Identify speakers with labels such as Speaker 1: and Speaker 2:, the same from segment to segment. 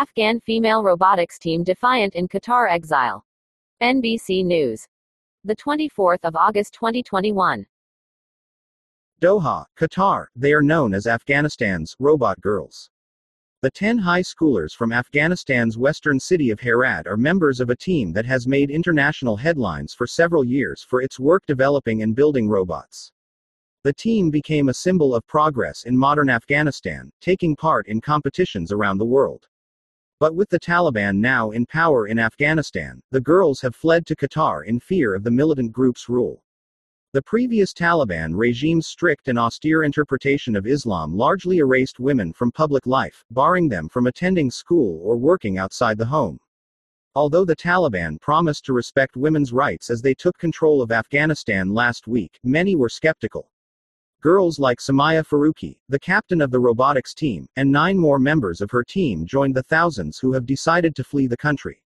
Speaker 1: Afghan female robotics team defiant in Qatar exile. NBC News. The 24th of August 2021.
Speaker 2: Doha, Qatar, they are known as Afghanistan's robot girls. The 10 high schoolers from Afghanistan's western city of Herat are members of a team that has made international headlines for several years for its work developing and building robots. The team became a symbol of progress in modern Afghanistan, taking part in competitions around the world. But with the Taliban now in power in Afghanistan, the girls have fled to Qatar in fear of the militant group's rule. The previous Taliban regime's strict and austere interpretation of Islam largely erased women from public life, barring them from attending school or working outside the home. Although the Taliban promised to respect women's rights as they took control of Afghanistan last week, many were skeptical. Girls like Somaya Faruqi, the captain of the robotics team, and nine more members of her team joined the thousands who have decided to flee the country.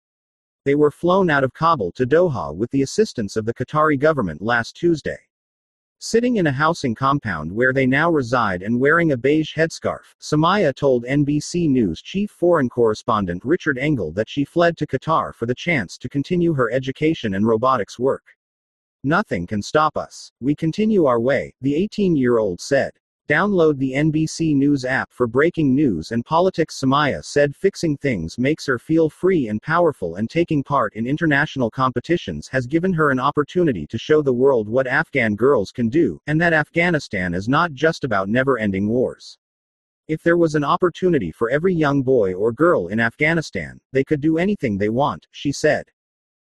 Speaker 2: They were flown out of Kabul to Doha with the assistance of the Qatari government last Tuesday. Sitting in a housing compound where they now reside and wearing a beige headscarf, Somaya told NBC News chief foreign correspondent Richard Engel that she fled to Qatar for the chance to continue her education and robotics work. Nothing can stop us. We continue our way, the 18 year old said. Download the NBC News app for breaking news and politics. Somaya said fixing things makes her feel free and powerful, and taking part in international competitions has given her an opportunity to show the world what Afghan girls can do, and that Afghanistan is not just about never ending wars. If there was an opportunity for every young boy or girl in Afghanistan, they could do anything they want, she said.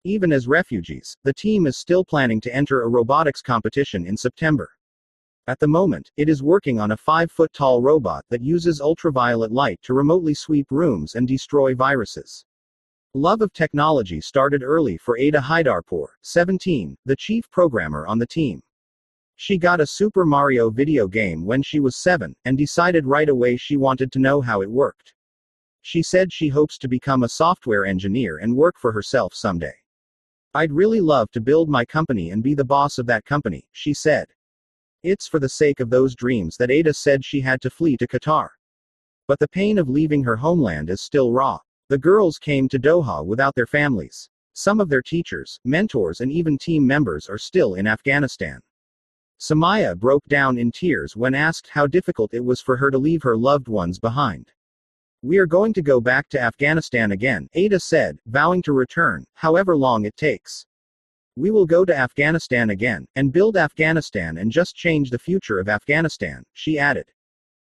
Speaker 2: Even as refugees, the team is still planning to enter a robotics competition in September. At the moment, it is working on a 5 foot tall robot that uses ultraviolet light to remotely sweep rooms and destroy viruses. Love of technology started early for Ada Haydarpour, 17, the chief programmer on the team. She got a Super Mario video game when she was 7, and decided right away she wanted to know how it worked. She said she hopes to become a software engineer and work for herself someday. I'd really love to build my company and be the boss of that company, she said. It's for the sake of those dreams that Ada said she had to flee to Qatar. But the pain of leaving her homeland is still raw. The girls came to Doha without their families. Some of their teachers, mentors, and even team members are still in Afghanistan. Somaya broke down in tears when asked how difficult it was for her to leave her loved ones behind. We are going to go back to Afghanistan again, Ada said, vowing to return, however long it takes. We will go to Afghanistan again, and build Afghanistan and just change the future of Afghanistan, she added.